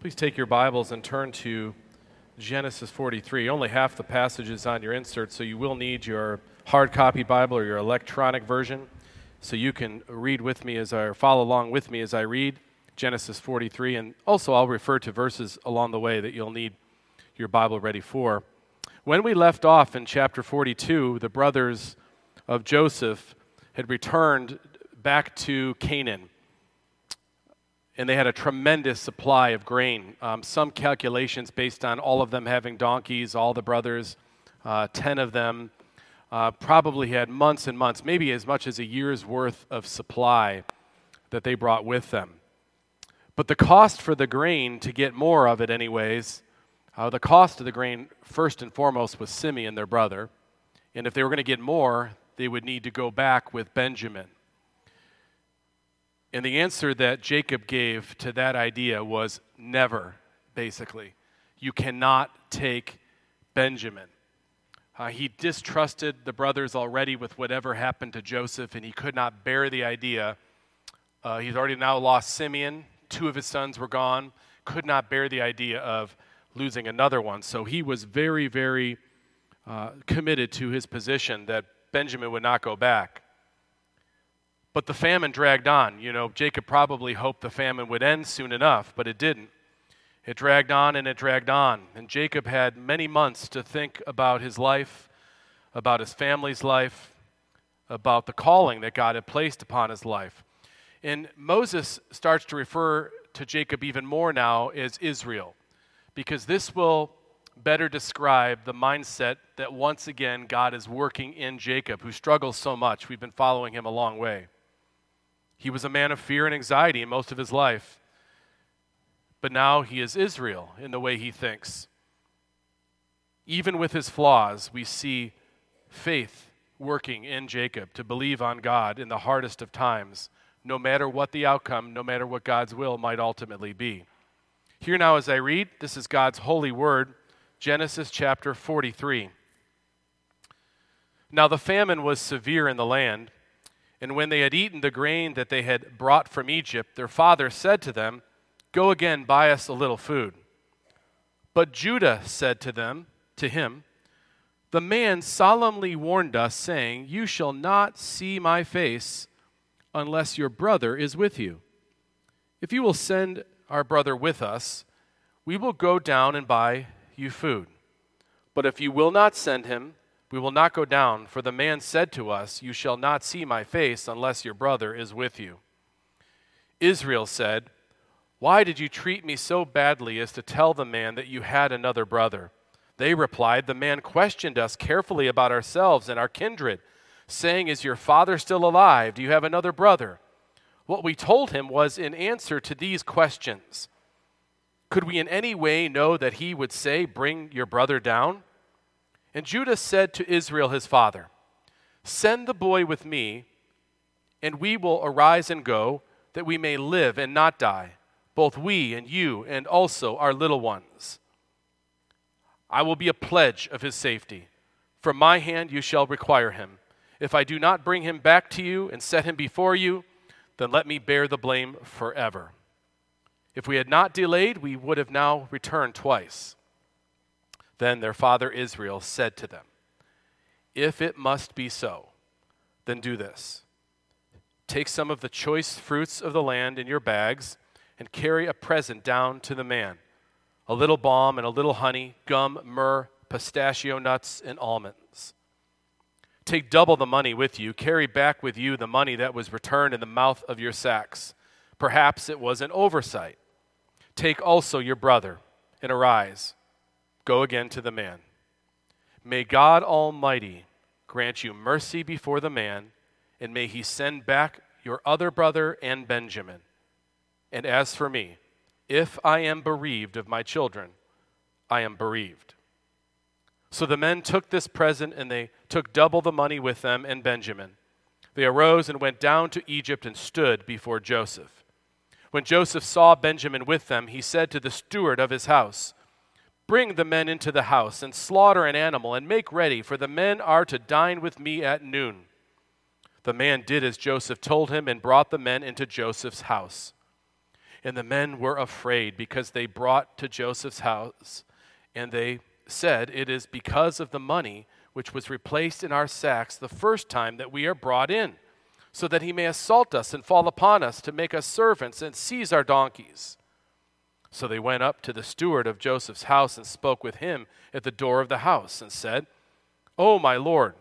Please take your Bibles and turn to Genesis 43. Only half the passage is on your insert, so you will need your hard copy Bible or your electronic version so you can read with me as I or follow along with me as I read Genesis 43. And also, I'll refer to verses along the way that you'll need your Bible ready for. When we left off in chapter 42, the brothers of Joseph had returned back to Canaan and they had a tremendous supply of grain. Um, some calculations based on all of them having donkeys, all the brothers, uh, 10 of them, uh, probably had months and months, maybe as much as a year's worth of supply that they brought with them. But the cost for the grain, to get more of it, anyways, uh, the cost of the grain, first and foremost, was Simeon, their brother. And if they were going to get more, they would need to go back with Benjamin. And the answer that Jacob gave to that idea was never, basically. You cannot take Benjamin. Uh, he distrusted the brothers already with whatever happened to Joseph, and he could not bear the idea. Uh, he's already now lost Simeon, two of his sons were gone, could not bear the idea of losing another one. So he was very, very uh, committed to his position that Benjamin would not go back. But the famine dragged on. You know, Jacob probably hoped the famine would end soon enough, but it didn't. It dragged on and it dragged on. And Jacob had many months to think about his life, about his family's life, about the calling that God had placed upon his life. And Moses starts to refer to Jacob even more now as Israel, because this will better describe the mindset that once again God is working in Jacob, who struggles so much. We've been following him a long way. He was a man of fear and anxiety in most of his life. But now he is Israel in the way he thinks. Even with his flaws, we see faith working in Jacob to believe on God in the hardest of times, no matter what the outcome, no matter what God's will might ultimately be. Here now, as I read, this is God's holy word, Genesis chapter 43. Now the famine was severe in the land and when they had eaten the grain that they had brought from Egypt, their father said to them, Go again, buy us a little food. But Judah said to them, to him, The man solemnly warned us, saying, You shall not see my face unless your brother is with you. If you will send our brother with us, we will go down and buy you food. But if you will not send him, we will not go down, for the man said to us, You shall not see my face unless your brother is with you. Israel said, Why did you treat me so badly as to tell the man that you had another brother? They replied, The man questioned us carefully about ourselves and our kindred, saying, Is your father still alive? Do you have another brother? What we told him was in answer to these questions. Could we in any way know that he would say, Bring your brother down? And Judah said to Israel his father, Send the boy with me, and we will arise and go, that we may live and not die, both we and you, and also our little ones. I will be a pledge of his safety. From my hand you shall require him. If I do not bring him back to you and set him before you, then let me bear the blame forever. If we had not delayed, we would have now returned twice. Then their father Israel said to them, If it must be so, then do this. Take some of the choice fruits of the land in your bags and carry a present down to the man a little balm and a little honey, gum, myrrh, pistachio nuts, and almonds. Take double the money with you. Carry back with you the money that was returned in the mouth of your sacks. Perhaps it was an oversight. Take also your brother and arise Go again to the man. May God Almighty grant you mercy before the man, and may he send back your other brother and Benjamin. And as for me, if I am bereaved of my children, I am bereaved. So the men took this present, and they took double the money with them and Benjamin. They arose and went down to Egypt and stood before Joseph. When Joseph saw Benjamin with them, he said to the steward of his house, Bring the men into the house and slaughter an animal and make ready, for the men are to dine with me at noon. The man did as Joseph told him and brought the men into Joseph's house. And the men were afraid because they brought to Joseph's house, and they said, It is because of the money which was replaced in our sacks the first time that we are brought in, so that he may assault us and fall upon us to make us servants and seize our donkeys. So they went up to the steward of Joseph's house and spoke with him at the door of the house and said, Oh, my lord,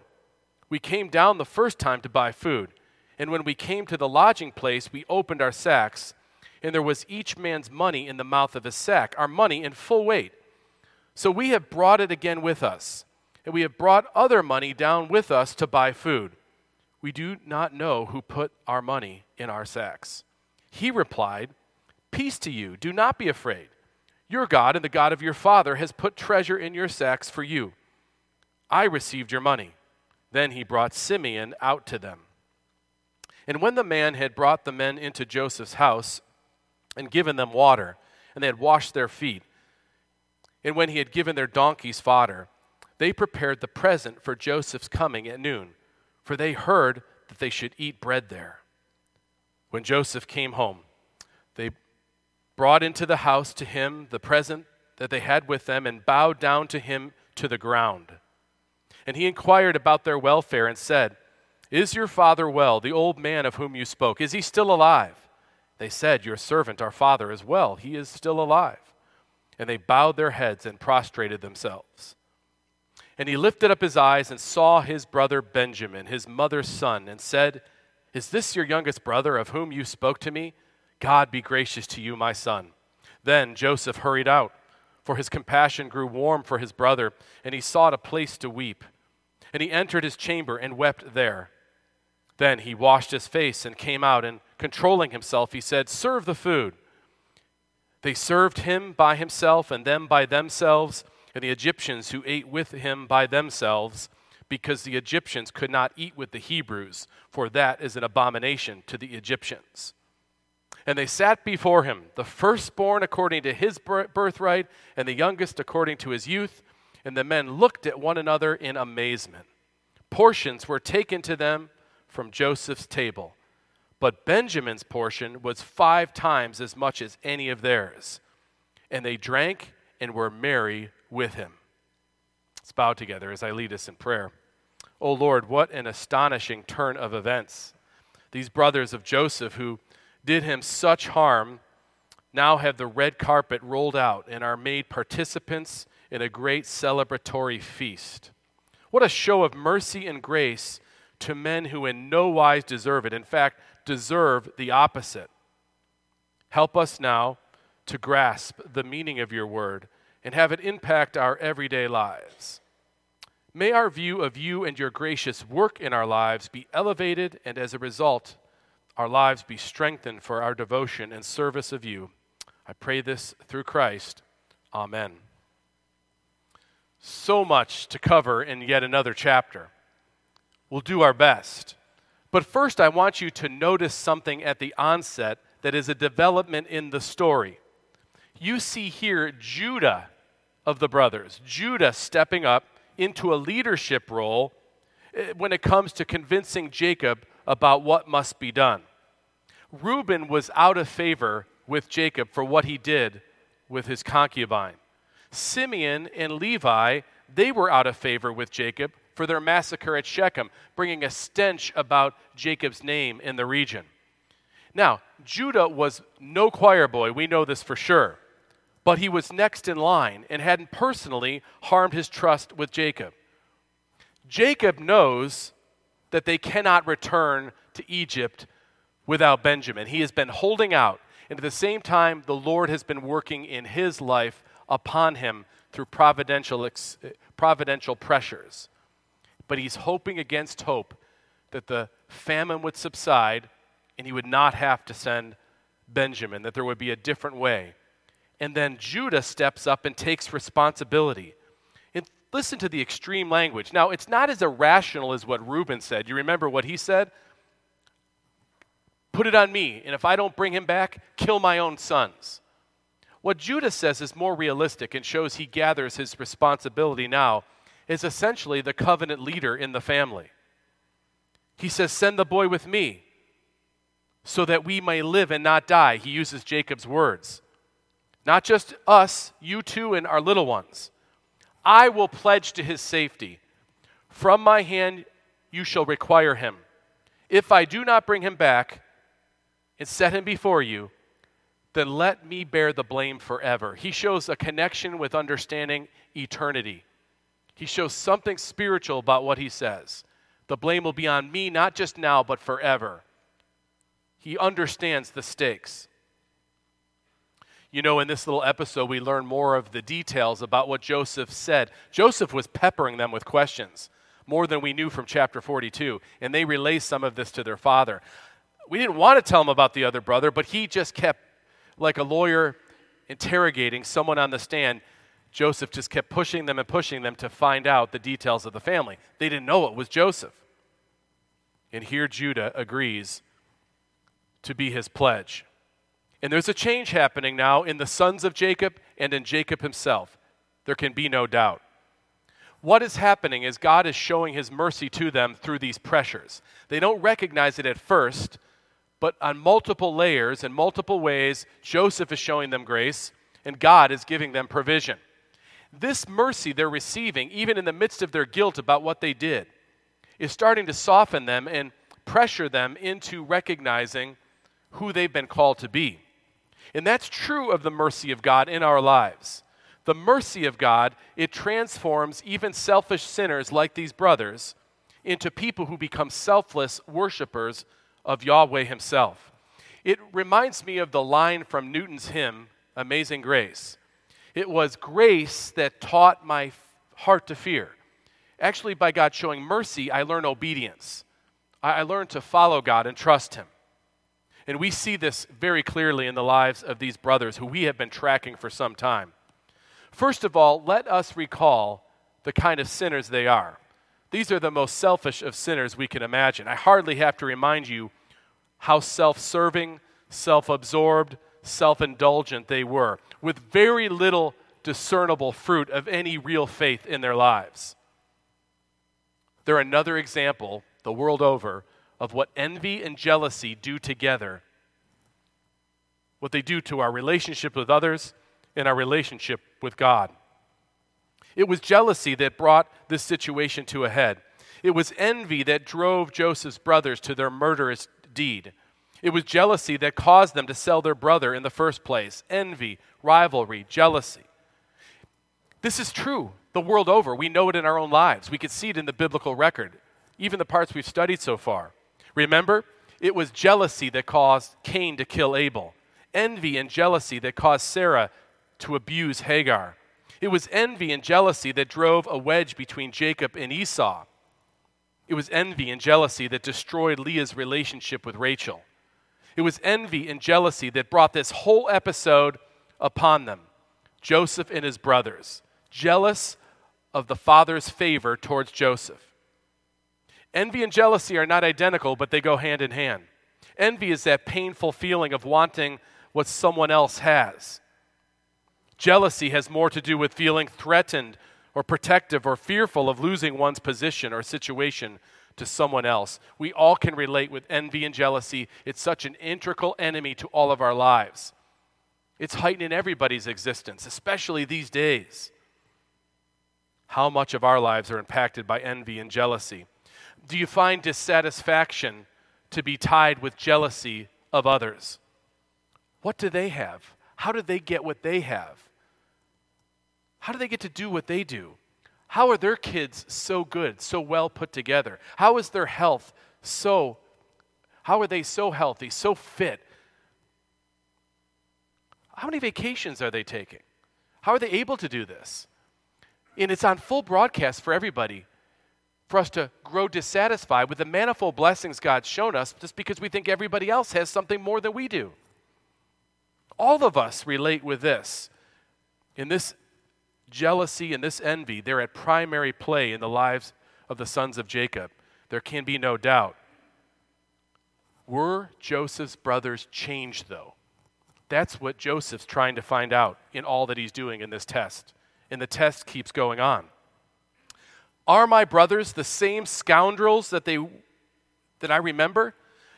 we came down the first time to buy food, and when we came to the lodging place, we opened our sacks, and there was each man's money in the mouth of his sack, our money in full weight. So we have brought it again with us, and we have brought other money down with us to buy food. We do not know who put our money in our sacks. He replied, Peace to you. Do not be afraid. Your God and the God of your father has put treasure in your sacks for you. I received your money. Then he brought Simeon out to them. And when the man had brought the men into Joseph's house and given them water, and they had washed their feet, and when he had given their donkeys fodder, they prepared the present for Joseph's coming at noon, for they heard that they should eat bread there. When Joseph came home, brought into the house to him the present that they had with them and bowed down to him to the ground. And he inquired about their welfare and said, Is your father well, the old man of whom you spoke? Is he still alive? They said, Your servant, our father, is well. He is still alive. And they bowed their heads and prostrated themselves. And he lifted up his eyes and saw his brother Benjamin, his mother's son, and said, Is this your youngest brother of whom you spoke to me? God be gracious to you, my son. Then Joseph hurried out, for his compassion grew warm for his brother, and he sought a place to weep. And he entered his chamber and wept there. Then he washed his face and came out, and controlling himself, he said, Serve the food. They served him by himself, and them by themselves, and the Egyptians who ate with him by themselves, because the Egyptians could not eat with the Hebrews, for that is an abomination to the Egyptians. And they sat before him, the firstborn according to his birthright, and the youngest according to his youth. And the men looked at one another in amazement. Portions were taken to them from Joseph's table, but Benjamin's portion was five times as much as any of theirs. And they drank and were merry with him. Let's bow together as I lead us in prayer. O oh Lord, what an astonishing turn of events. These brothers of Joseph who did him such harm now have the red carpet rolled out and are made participants in a great celebratory feast. What a show of mercy and grace to men who in no wise deserve it. In fact, deserve the opposite. Help us now to grasp the meaning of your word and have it impact our everyday lives. May our view of you and your gracious work in our lives be elevated, and as a result, our lives be strengthened for our devotion and service of you. I pray this through Christ. Amen. So much to cover in yet another chapter. We'll do our best. But first, I want you to notice something at the onset that is a development in the story. You see here Judah of the brothers, Judah stepping up into a leadership role eh, when it comes to convincing Jacob about what must be done. Reuben was out of favor with Jacob for what he did with his concubine. Simeon and Levi, they were out of favor with Jacob for their massacre at Shechem, bringing a stench about Jacob's name in the region. Now, Judah was no choir boy, we know this for sure, but he was next in line and hadn't personally harmed his trust with Jacob. Jacob knows that they cannot return to Egypt without Benjamin. He has been holding out. And at the same time, the Lord has been working in his life upon him through providential, ex- providential pressures. But he's hoping against hope that the famine would subside and he would not have to send Benjamin, that there would be a different way. And then Judah steps up and takes responsibility. And listen to the extreme language. Now, it's not as irrational as what Reuben said. You remember what he said? Put it on me, and if I don't bring him back, kill my own sons. What Judah says is more realistic and shows he gathers his responsibility now is essentially the covenant leader in the family. He says, Send the boy with me so that we may live and not die. He uses Jacob's words. Not just us, you too, and our little ones. I will pledge to his safety. From my hand you shall require him. If I do not bring him back and set him before you, then let me bear the blame forever. He shows a connection with understanding eternity. He shows something spiritual about what he says. The blame will be on me, not just now, but forever. He understands the stakes. You know, in this little episode, we learn more of the details about what Joseph said. Joseph was peppering them with questions, more than we knew from chapter 42, and they relay some of this to their father. We didn't want to tell him about the other brother, but he just kept, like a lawyer interrogating someone on the stand, Joseph just kept pushing them and pushing them to find out the details of the family. They didn't know it was Joseph. And here Judah agrees to be his pledge. And there's a change happening now in the sons of Jacob and in Jacob himself. There can be no doubt. What is happening is God is showing his mercy to them through these pressures. They don't recognize it at first, but on multiple layers and multiple ways, Joseph is showing them grace and God is giving them provision. This mercy they're receiving, even in the midst of their guilt about what they did, is starting to soften them and pressure them into recognizing who they've been called to be. And that's true of the mercy of God in our lives. The mercy of God, it transforms even selfish sinners like these brothers into people who become selfless worshipers of Yahweh Himself. It reminds me of the line from Newton's hymn, Amazing Grace. It was grace that taught my heart to fear. Actually, by God showing mercy, I learn obedience. I learned to follow God and trust Him. And we see this very clearly in the lives of these brothers who we have been tracking for some time. First of all, let us recall the kind of sinners they are. These are the most selfish of sinners we can imagine. I hardly have to remind you how self serving, self absorbed, self indulgent they were, with very little discernible fruit of any real faith in their lives. They're another example, the world over, of what envy and jealousy do together, what they do to our relationship with others and our relationship with God. It was jealousy that brought this situation to a head. It was envy that drove Joseph's brothers to their murderous deed. It was jealousy that caused them to sell their brother in the first place. Envy, rivalry, jealousy. This is true the world over. We know it in our own lives. We can see it in the biblical record, even the parts we've studied so far. Remember, it was jealousy that caused Cain to kill Abel, envy and jealousy that caused Sarah to abuse Hagar. It was envy and jealousy that drove a wedge between Jacob and Esau. It was envy and jealousy that destroyed Leah's relationship with Rachel. It was envy and jealousy that brought this whole episode upon them. Joseph and his brothers, jealous of the father's favor towards Joseph. Envy and jealousy are not identical, but they go hand in hand. Envy is that painful feeling of wanting what someone else has. Jealousy has more to do with feeling threatened or protective or fearful of losing one's position or situation to someone else. We all can relate with envy and jealousy. It's such an integral enemy to all of our lives. It's heightening everybody's existence, especially these days. How much of our lives are impacted by envy and jealousy? Do you find dissatisfaction to be tied with jealousy of others? What do they have? How do they get what they have? How do they get to do what they do? How are their kids so good, so well put together? How is their health so how are they so healthy, so fit? How many vacations are they taking? How are they able to do this? And it's on full broadcast for everybody for us to grow dissatisfied with the manifold blessings God's shown us just because we think everybody else has something more than we do. All of us relate with this. In this jealousy and this envy, they're at primary play in the lives of the sons of Jacob. There can be no doubt. Were Joseph's brothers changed, though? That's what Joseph's trying to find out in all that he's doing in this test. And the test keeps going on. Are my brothers the same scoundrels that, they, that I remember?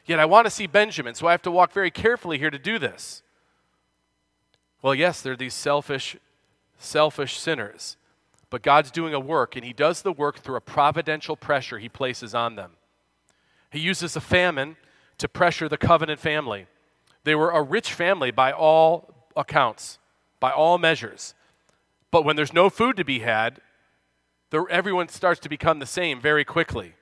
Yet I want to see Benjamin, so I have to walk very carefully here to do this. Well, yes, they're these selfish, selfish sinners. But God's doing a work, and He does the work through a providential pressure He places on them. He uses a famine to pressure the covenant family. They were a rich family by all accounts, by all measures. But when there's no food to be had, everyone starts to become the same very quickly.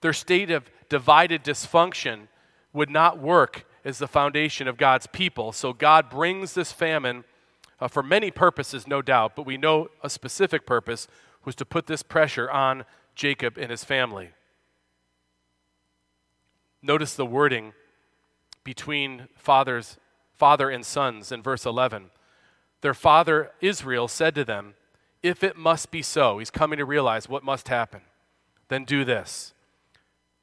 Their state of divided dysfunction would not work as the foundation of God's people. So God brings this famine uh, for many purposes, no doubt, but we know a specific purpose was to put this pressure on Jacob and his family. Notice the wording between fathers, father and sons in verse 11. Their father Israel said to them, If it must be so, he's coming to realize what must happen, then do this.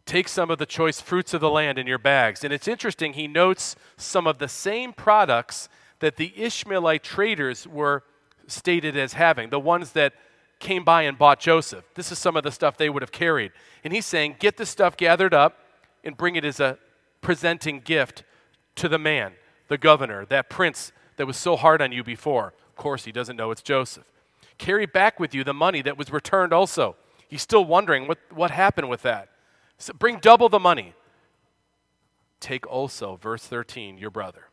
Take some of the choice fruits of the land in your bags. And it's interesting, he notes some of the same products that the Ishmaelite traders were stated as having, the ones that came by and bought Joseph. This is some of the stuff they would have carried. And he's saying, Get the stuff gathered up and bring it as a presenting gift to the man, the governor, that prince that was so hard on you before. Of course, he doesn't know it's Joseph. Carry back with you the money that was returned also. He's still wondering what, what happened with that. So bring double the money. Take also, verse 13, your brother.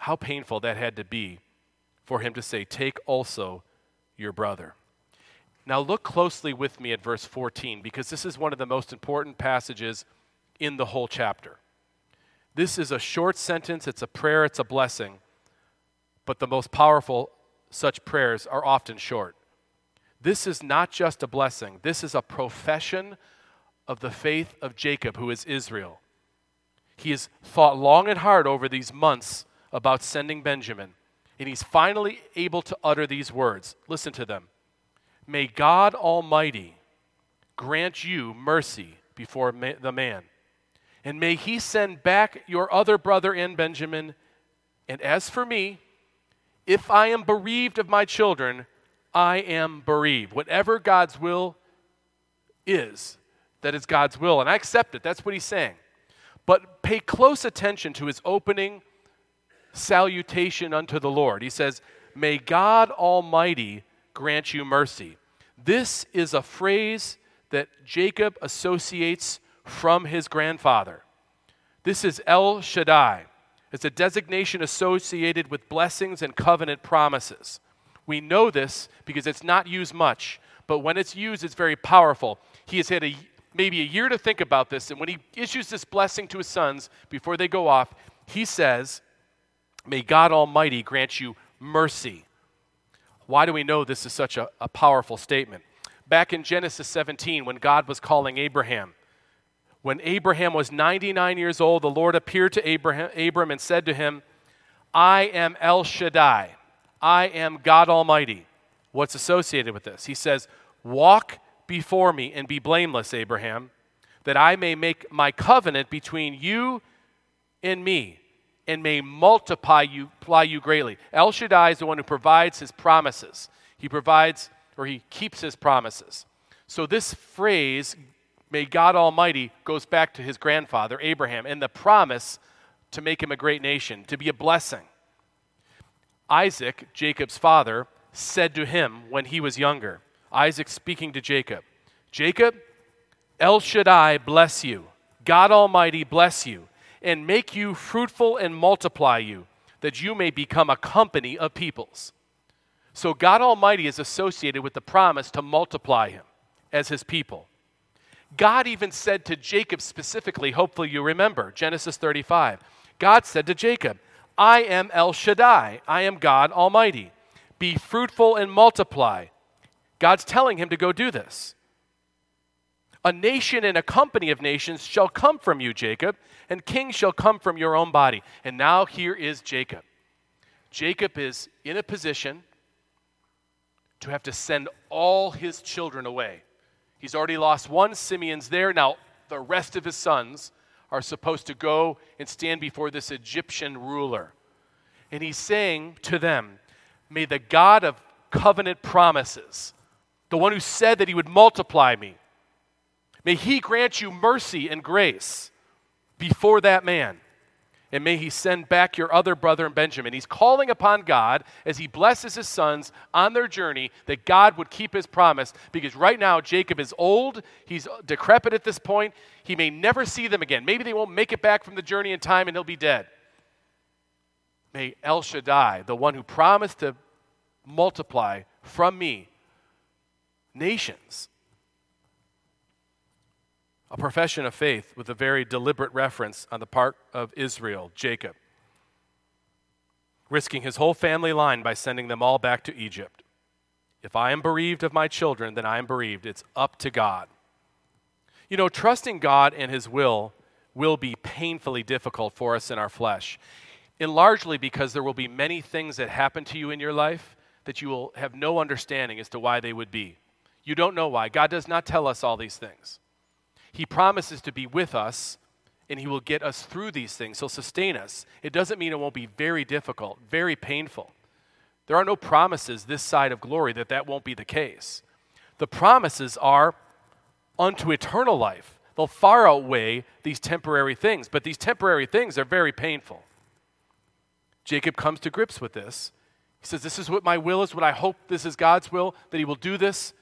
How painful that had to be for him to say, Take also your brother. Now, look closely with me at verse 14 because this is one of the most important passages in the whole chapter. This is a short sentence, it's a prayer, it's a blessing, but the most powerful such prayers are often short. This is not just a blessing, this is a profession of the faith of Jacob, who is Israel. He has thought long and hard over these months about sending Benjamin, and he's finally able to utter these words. Listen to them. May God Almighty grant you mercy before ma- the man, and may he send back your other brother and Benjamin. And as for me, if I am bereaved of my children, I am bereaved. Whatever God's will is, that is God's will. And I accept it. That's what he's saying. But pay close attention to his opening salutation unto the Lord. He says, May God Almighty grant you mercy. This is a phrase that Jacob associates from his grandfather. This is El Shaddai. It's a designation associated with blessings and covenant promises. We know this because it's not used much, but when it's used, it's very powerful. He has had a, maybe a year to think about this. And when he issues this blessing to his sons before they go off, he says, May God Almighty grant you mercy. Why do we know this is such a, a powerful statement? Back in Genesis 17, when God was calling Abraham, when Abraham was 99 years old, the Lord appeared to Abraham, Abram and said to him, I am El Shaddai. I am God Almighty. What's associated with this? He says, Walk before me and be blameless, Abraham, that I may make my covenant between you and me and may multiply you, you greatly. El Shaddai is the one who provides his promises. He provides or he keeps his promises. So this phrase, may God Almighty, goes back to his grandfather, Abraham, and the promise to make him a great nation, to be a blessing. Isaac, Jacob's father, said to him when he was younger, Isaac speaking to Jacob Jacob, El Shaddai bless you, God Almighty bless you, and make you fruitful and multiply you, that you may become a company of peoples. So God Almighty is associated with the promise to multiply him as his people. God even said to Jacob specifically, hopefully you remember, Genesis 35. God said to Jacob, I am El Shaddai, I am God Almighty. Be fruitful and multiply. God's telling him to go do this. A nation and a company of nations shall come from you, Jacob, and kings shall come from your own body. And now here is Jacob. Jacob is in a position to have to send all his children away. He's already lost one, Simeon's there. Now, the rest of his sons are supposed to go and stand before this Egyptian ruler. And he's saying to them, May the God of covenant promises, the one who said that he would multiply me. May he grant you mercy and grace. before that man. And may he send back your other brother and Benjamin. He's calling upon God as he blesses his sons on their journey that God would keep his promise because right now Jacob is old. He's decrepit at this point. He may never see them again. Maybe they won't make it back from the journey in time and he'll be dead. May El Shaddai, the one who promised to multiply from me nations, a profession of faith with a very deliberate reference on the part of Israel, Jacob, risking his whole family line by sending them all back to Egypt. If I am bereaved of my children, then I am bereaved. It's up to God. You know, trusting God and his will will be painfully difficult for us in our flesh, and largely because there will be many things that happen to you in your life that you will have no understanding as to why they would be. You don't know why. God does not tell us all these things. He promises to be with us and He will get us through these things. He'll sustain us. It doesn't mean it won't be very difficult, very painful. There are no promises this side of glory that that won't be the case. The promises are unto eternal life. They'll far outweigh these temporary things, but these temporary things are very painful. Jacob comes to grips with this. He says, This is what my will is, what I hope this is God's will, that He will do this.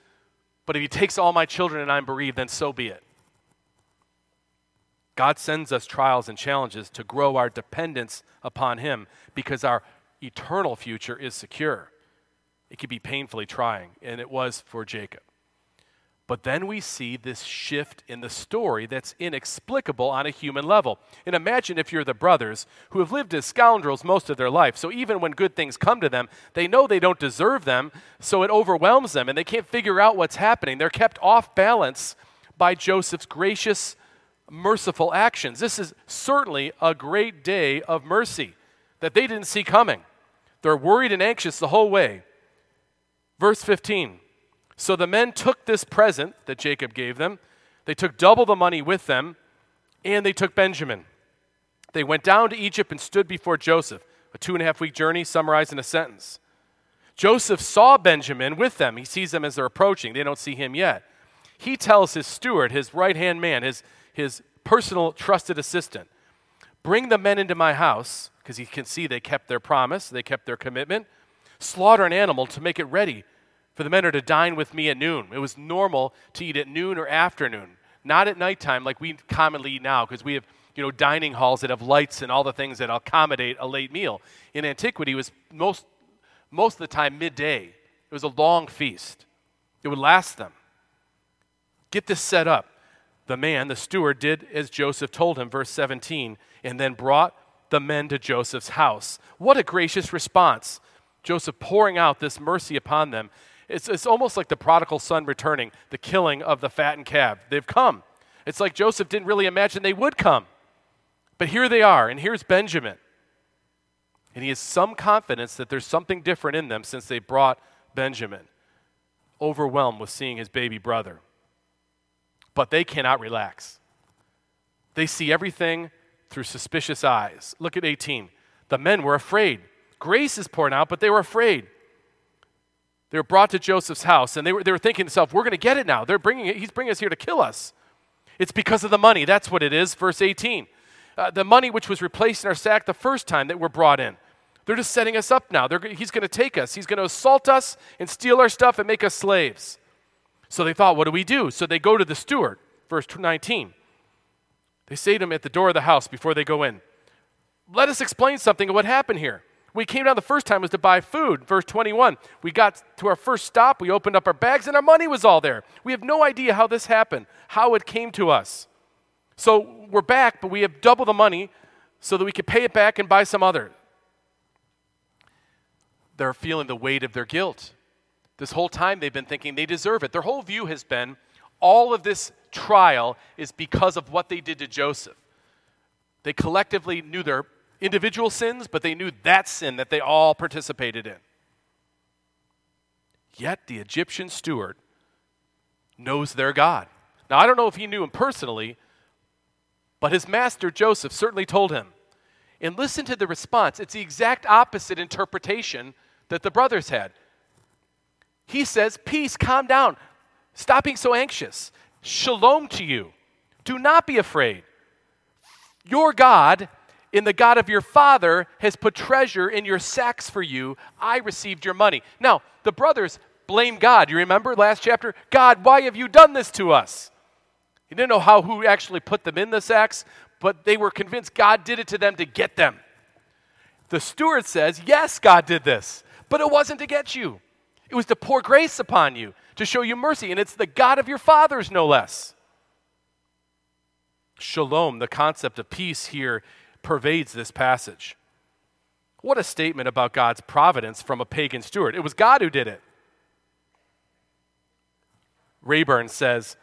But if He takes all my children and I'm bereaved, then so be it. God sends us trials and challenges to grow our dependence upon Him because our eternal future is secure. It can be painfully trying, and it was for Jacob. But then we see this shift in the story that's inexplicable on a human level. And imagine if you're the brothers who have lived as scoundrels most of their life. So even when good things come to them, they know they don't deserve them, so it overwhelms them and they can't figure out what's happening. They're kept off balance by Joseph's gracious merciful actions. This is certainly a great day of mercy that they didn't see coming. They're worried and anxious the whole way. Verse 15 So the men took this present that Jacob gave them, they took double the money with them, and they took Benjamin. They went down to Egypt and stood before Joseph. A two and a half week journey summarized in a sentence. Joseph saw Benjamin with them. He sees them as they're approaching. They don't see him yet. He tells his steward, his right hand man, his, his personal trusted assistant. Bring the men into my house, because he can see they kept their promise, they kept their commitment. Slaughter an animal to make it ready, for the men are to dine with me at noon. It was normal to eat at noon or afternoon, not at nighttime like we commonly eat now, because we have you know, dining halls that have lights and all the things that accommodate a late meal. In antiquity, it was most, most of the time midday. It was a long feast. It would last them. Get this set up the man, the steward, did as Joseph told him, verse 17, and then brought the men to Joseph's house. What a gracious response. Joseph pouring out this mercy upon them. It's, it's almost like the prodigal son returning, the killing of the fattened calf. They've come. It's like Joseph didn't really imagine they would come. But here they are, and here's Benjamin. And he has some confidence that there's something different in them since they brought Benjamin, overwhelmed with seeing his baby brother but they cannot relax. They see everything through suspicious eyes. Look at 18. The men were afraid. Grace is poured out, but they were afraid. They were brought to Joseph's house, and they were, they were thinking to themselves, We're going to get it now. They're bringing it, he's bringing us here to kill us. It's because of the money. That's what it is. Verse 18. Uh, the money which was replaced in our sack the first time that we're brought in. They're just setting us up now. They're, he's going to take us. He's going to assault us and steal our stuff and make us slaves. So they thought, what do we do? So they go to the steward, verse 19. They say to him at the door of the house before they go in, Let us explain something of what happened here. We came down the first time was to buy food, verse 21. We got to our first stop, we opened up our bags, and our money was all there. We have no idea how this happened, how it came to us. So we're back, but we have double the money so that we could pay it back and buy some other. They're feeling the weight of their guilt. This whole time they've been thinking they deserve it. Their whole view has been all of this trial is because of what they did to Joseph. They collectively knew their individual sins, but they knew that sin that they all participated in. Yet the Egyptian steward knows their God. Now, I don't know if he knew him personally, but his master Joseph certainly told him. And listen to the response. It's the exact opposite interpretation that the brothers had. He says, Peace, calm down. Stop being so anxious. Shalom to you. Do not be afraid. Your God, in the God of your father, has put treasure in your sacks for you. I received your money. Now, the brothers blame God. You remember last chapter? God, why have you done this to us? He didn't know how who actually put them in the sacks, but they were convinced God did it to them to get them. The steward says, Yes, God did this, but it wasn't to get you. It was to pour grace upon you, to show you mercy, and it's the God of your fathers, no less. Shalom, the concept of peace here, pervades this passage. What a statement about God's providence from a pagan steward. It was God who did it. Rayburn says,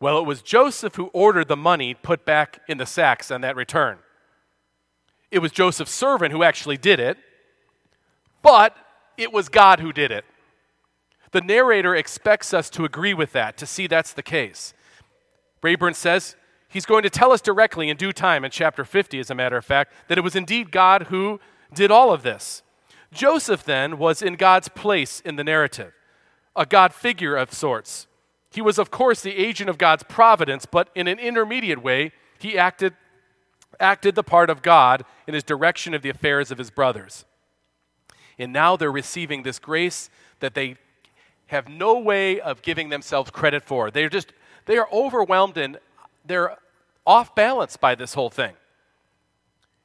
Well, it was Joseph who ordered the money put back in the sacks on that return. It was Joseph's servant who actually did it, but it was God who did it. The narrator expects us to agree with that, to see that's the case. Rayburn says he's going to tell us directly in due time, in chapter 50, as a matter of fact, that it was indeed God who did all of this. Joseph, then, was in God's place in the narrative, a God figure of sorts. He was, of course, the agent of God's providence, but in an intermediate way, he acted, acted the part of God in his direction of the affairs of his brothers. And now they're receiving this grace that they have no way of giving themselves credit for. They're just, they are overwhelmed and they're off balance by this whole thing.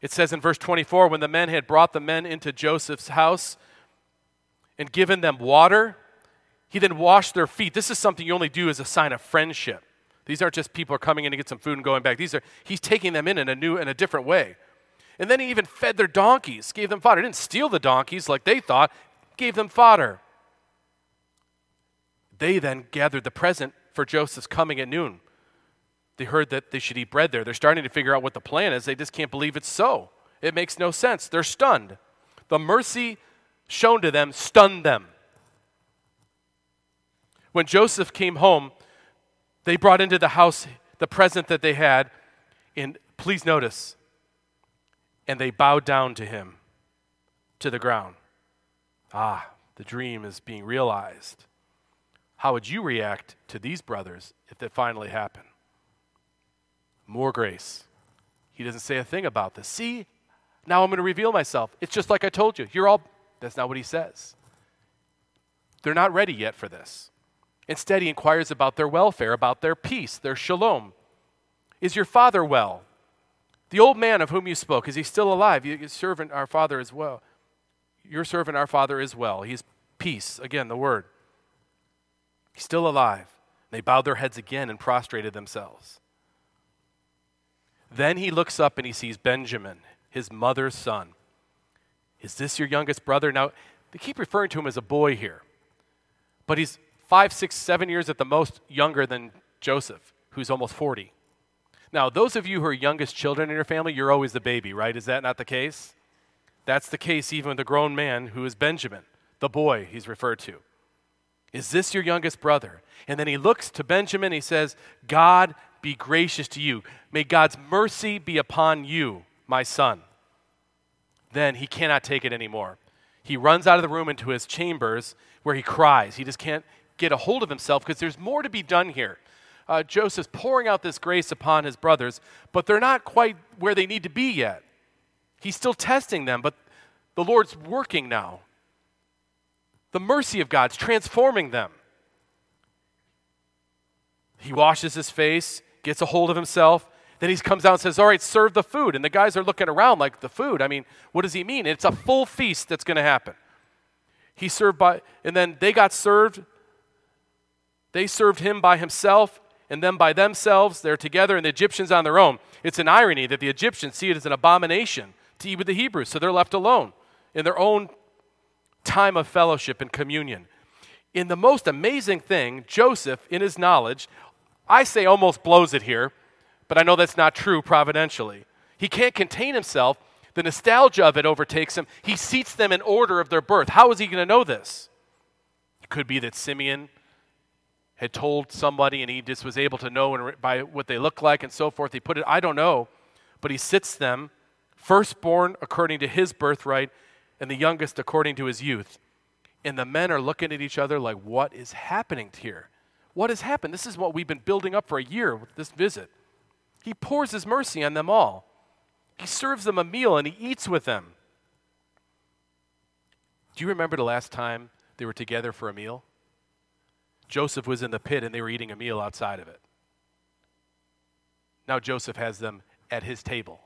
It says in verse 24 when the men had brought the men into Joseph's house and given them water, he then washed their feet. This is something you only do as a sign of friendship. These aren't just people are coming in to get some food and going back. These are he's taking them in in a new and a different way. And then he even fed their donkeys, gave them fodder. He didn't steal the donkeys like they thought, gave them fodder. They then gathered the present for Joseph's coming at noon. They heard that they should eat bread there. They're starting to figure out what the plan is. They just can't believe it's so. It makes no sense. They're stunned. The mercy shown to them stunned them. When Joseph came home, they brought into the house the present that they had. And please notice, and they bowed down to him to the ground. Ah, the dream is being realized. How would you react to these brothers if it finally happened? More grace. He doesn't say a thing about this. See, now I'm going to reveal myself. It's just like I told you. You're all, that's not what he says. They're not ready yet for this. Instead, he inquires about their welfare, about their peace, their shalom. Is your father well? The old man of whom you spoke, is he still alive? Your servant, our father, is well. Your servant, our father, is well. He's peace. Again, the word. He's still alive. They bowed their heads again and prostrated themselves. Then he looks up and he sees Benjamin, his mother's son. Is this your youngest brother? Now, they keep referring to him as a boy here, but he's five, six, seven years at the most younger than Joseph, who's almost 40. Now, those of you who are youngest children in your family, you're always the baby, right? Is that not the case? That's the case even with the grown man who is Benjamin, the boy he's referred to. Is this your youngest brother? And then he looks to Benjamin. He says, God be gracious to you. May God's mercy be upon you, my son. Then he cannot take it anymore. He runs out of the room into his chambers where he cries. He just can't get a hold of himself because there's more to be done here. Uh, Joseph's pouring out this grace upon his brothers, but they're not quite where they need to be yet. He's still testing them, but the Lord's working now. The mercy of God's transforming them. He washes his face, gets a hold of himself. Then he comes out and says, All right, serve the food. And the guys are looking around like, The food? I mean, what does he mean? It's a full feast that's going to happen. He served by, and then they got served. They served him by himself and them by themselves. They're together, and the Egyptians on their own. It's an irony that the Egyptians see it as an abomination to eat with the Hebrews, so they're left alone in their own time of fellowship and communion. In the most amazing thing, Joseph, in his knowledge, I say almost blows it here, but I know that's not true providentially. He can't contain himself. The nostalgia of it overtakes him. He seats them in order of their birth. How is he going to know this? It could be that Simeon had told somebody and he just was able to know by what they look like and so forth. He put it, I don't know, but he sits them, firstborn according to his birthright, and the youngest according to his youth. And the men are looking at each other like, what is happening here? What has happened? This is what we've been building up for a year with this visit. He pours his mercy on them all. He serves them a meal and he eats with them. Do you remember the last time they were together for a meal? Joseph was in the pit and they were eating a meal outside of it. Now Joseph has them at his table.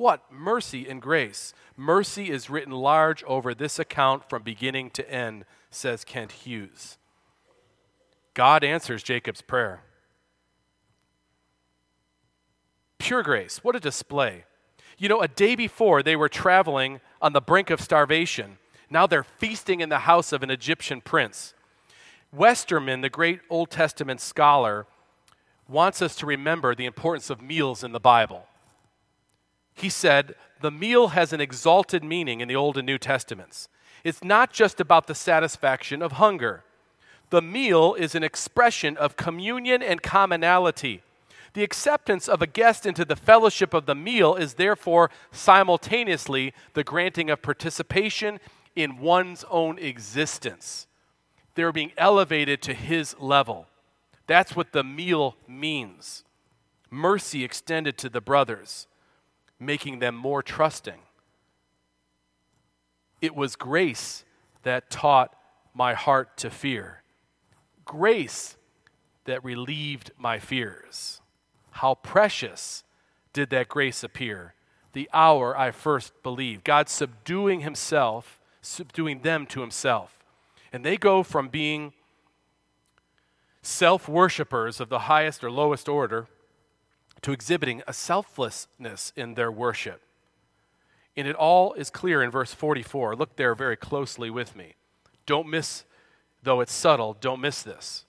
What? Mercy and grace. Mercy is written large over this account from beginning to end, says Kent Hughes. God answers Jacob's prayer. Pure grace. What a display. You know, a day before they were traveling on the brink of starvation. Now they're feasting in the house of an Egyptian prince. Westermann, the great Old Testament scholar, wants us to remember the importance of meals in the Bible. He said, The meal has an exalted meaning in the Old and New Testaments. It's not just about the satisfaction of hunger. The meal is an expression of communion and commonality. The acceptance of a guest into the fellowship of the meal is therefore simultaneously the granting of participation in one's own existence. They're being elevated to his level. That's what the meal means. Mercy extended to the brothers, making them more trusting. It was grace that taught my heart to fear, grace that relieved my fears. How precious did that grace appear the hour I first believed. God subduing Himself, subduing them to Himself. And they go from being self worshippers of the highest or lowest order to exhibiting a selflessness in their worship. And it all is clear in verse 44. Look there very closely with me. Don't miss, though it's subtle, don't miss this.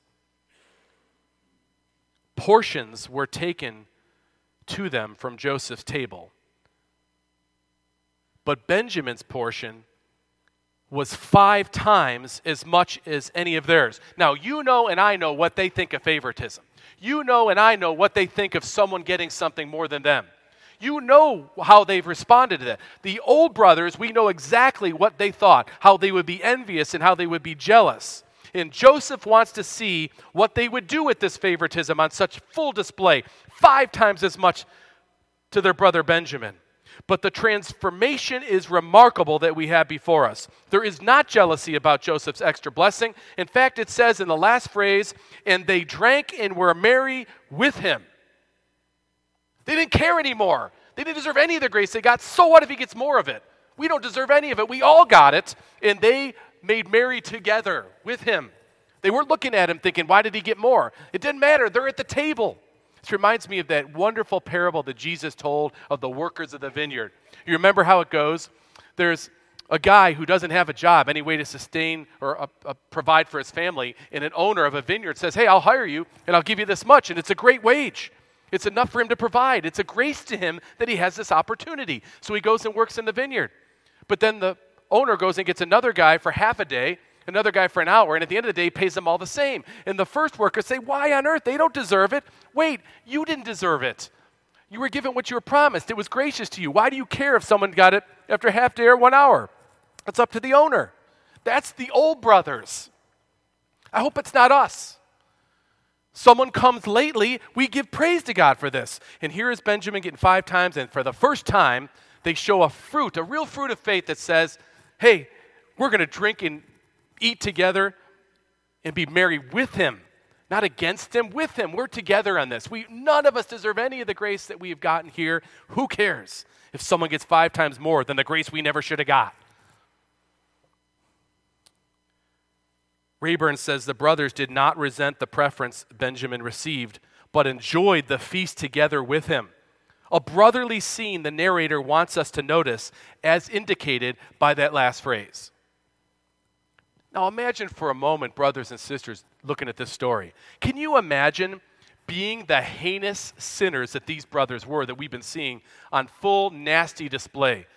Portions were taken to them from Joseph's table. But Benjamin's portion was five times as much as any of theirs. Now, you know and I know what they think of favoritism. You know and I know what they think of someone getting something more than them. You know how they've responded to that. The old brothers, we know exactly what they thought, how they would be envious and how they would be jealous. And Joseph wants to see what they would do with this favoritism on such full display, five times as much to their brother Benjamin. But the transformation is remarkable that we have before us. There is not jealousy about Joseph's extra blessing. In fact, it says in the last phrase, and they drank and were merry with him. They didn't care anymore. They didn't deserve any of the grace they got. So what if he gets more of it? We don't deserve any of it. We all got it. And they made merry together with him. They weren't looking at him thinking, why did he get more? It didn't matter. They're at the table. This reminds me of that wonderful parable that Jesus told of the workers of the vineyard. You remember how it goes? There's a guy who doesn't have a job, any way to sustain or uh, uh, provide for his family, and an owner of a vineyard says, Hey, I'll hire you and I'll give you this much, and it's a great wage. It's enough for him to provide. It's a grace to him that he has this opportunity. So he goes and works in the vineyard. But then the owner goes and gets another guy for half a day another guy for an hour, and at the end of the day, pays them all the same. And the first workers say, Why on earth? They don't deserve it. Wait, you didn't deserve it. You were given what you were promised. It was gracious to you. Why do you care if someone got it after half day or one hour? It's up to the owner. That's the old brothers. I hope it's not us. Someone comes lately, we give praise to God for this. And here is Benjamin getting five times, and for the first time, they show a fruit, a real fruit of faith that says, hey, we're going to drink and eat together, and be merry with him, not against him, with him. We're together on this. We, none of us deserve any of the grace that we have gotten here. Who cares if someone gets five times more than the grace we never should have got? Rayburn says the brothers did not resent the preference Benjamin received, but enjoyed the feast together with him. A brotherly scene the narrator wants us to notice, as indicated by that last phrase. Now imagine for a moment, brothers and sisters, looking at this story. Can you imagine being the heinous sinners that these brothers were that we've been seeing on full nasty display?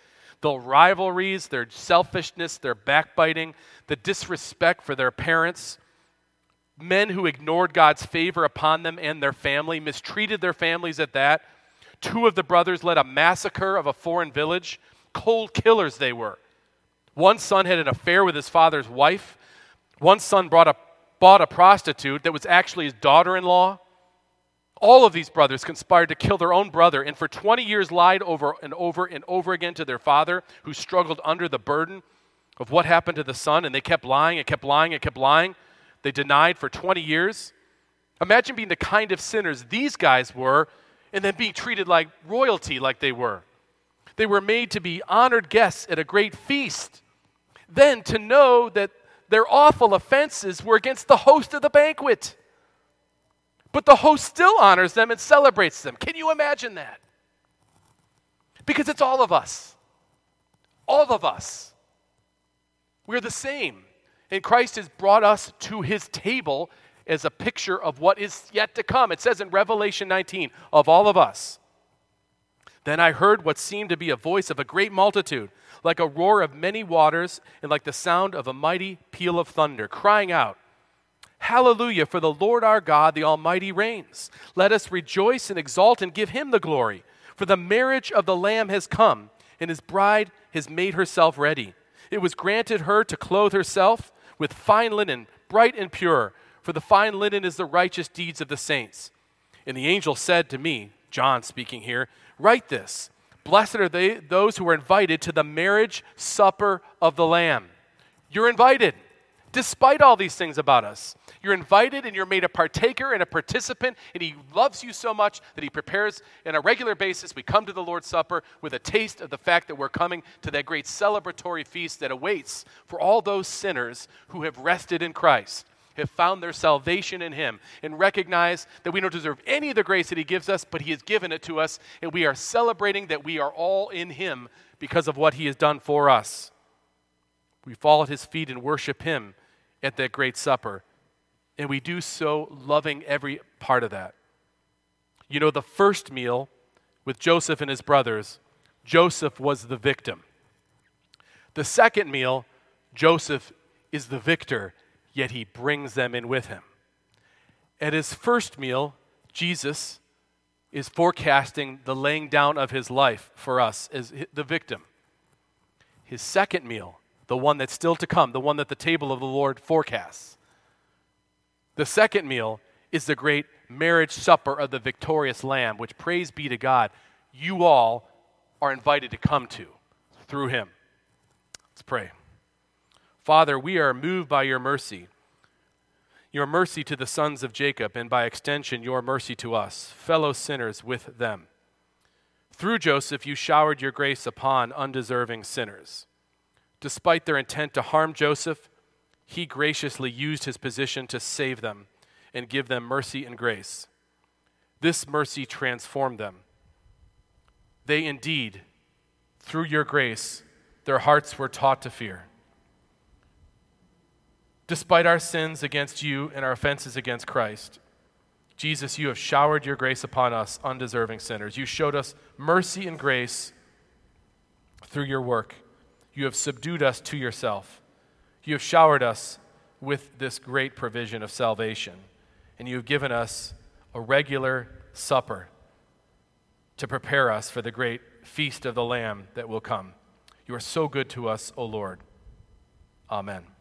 The rivalries, their selfishness, their backbiting, the disrespect for their parents, men who ignored God's favor upon them and their family, mistreated their families at that. Two of the brothers led a massacre of a foreign village. Cold killers they were. One son had an affair with his father's wife. One son brought a, bought a prostitute that was actually his daughter in law. all of these brothers conspired to kill their own brother and for 20 years lied over and over and over again to their father, who struggled under the burden of what happened to the son, and they kept lying and kept lying and kept lying. They denied for 20 years. Imagine being the kind of sinners these guys were and then being treated like royalty, like they were. They were made to be honored guests at a great feast. Then to know that their awful offenses were against the host of the banquet. But the host still honors them and celebrates them. Can you imagine that? Because it's all of us. All of us. We're the same. And Christ has brought us to his table as a picture of what is yet to come. It says in Revelation 19, of all of us. Then I heard what seemed to be a voice of a great multitude, like a roar of many waters, and like the sound of a mighty peal of thunder, crying out, Hallelujah, for the Lord our God, the Almighty, reigns. Let us rejoice and exult and give him the glory. For the marriage of the Lamb has come, and his bride has made herself ready. It was granted her to clothe herself with fine linen, bright and pure, for the fine linen is the righteous deeds of the saints. And the angel said to me, John speaking here, Write this Blessed are they, those who are invited to the marriage supper of the Lamb. You're invited despite all these things about us. You're invited and you're made a partaker and a participant, and He loves you so much that He prepares on a regular basis. We come to the Lord's Supper with a taste of the fact that we're coming to that great celebratory feast that awaits for all those sinners who have rested in Christ. Have found their salvation in Him and recognize that we don't deserve any of the grace that He gives us, but He has given it to us, and we are celebrating that we are all in Him because of what He has done for us. We fall at His feet and worship Him at that great supper. And we do so loving every part of that. You know, the first meal with Joseph and his brothers, Joseph was the victim. The second meal, Joseph is the victor, yet he brings them in with him. At his first meal, Jesus is forecasting the laying down of his life for us as the victim. His second meal, the one that's still to come, the one that the table of the Lord forecasts. The second meal is the great marriage supper of the victorious Lamb, which, praise be to God, you all are invited to come to through him. Let's pray. Father, we are moved by your mercy, your mercy to the sons of Jacob, and by extension, your mercy to us, fellow sinners with them. Through Joseph, you showered your grace upon undeserving sinners. Despite their intent to harm Joseph, he graciously used his position to save them and give them mercy and grace. This mercy transformed them. They indeed, through your grace, their hearts were taught to fear. Despite our sins against you and our offenses against Christ, Jesus, you have showered your grace upon us, undeserving sinners. You showed us mercy and grace through your work. You have subdued us to yourself. You have showered us with this great provision of salvation. And you have given us a regular supper to prepare us for the great feast of the Lamb that will come. You are so good to us, O Lord. Amen.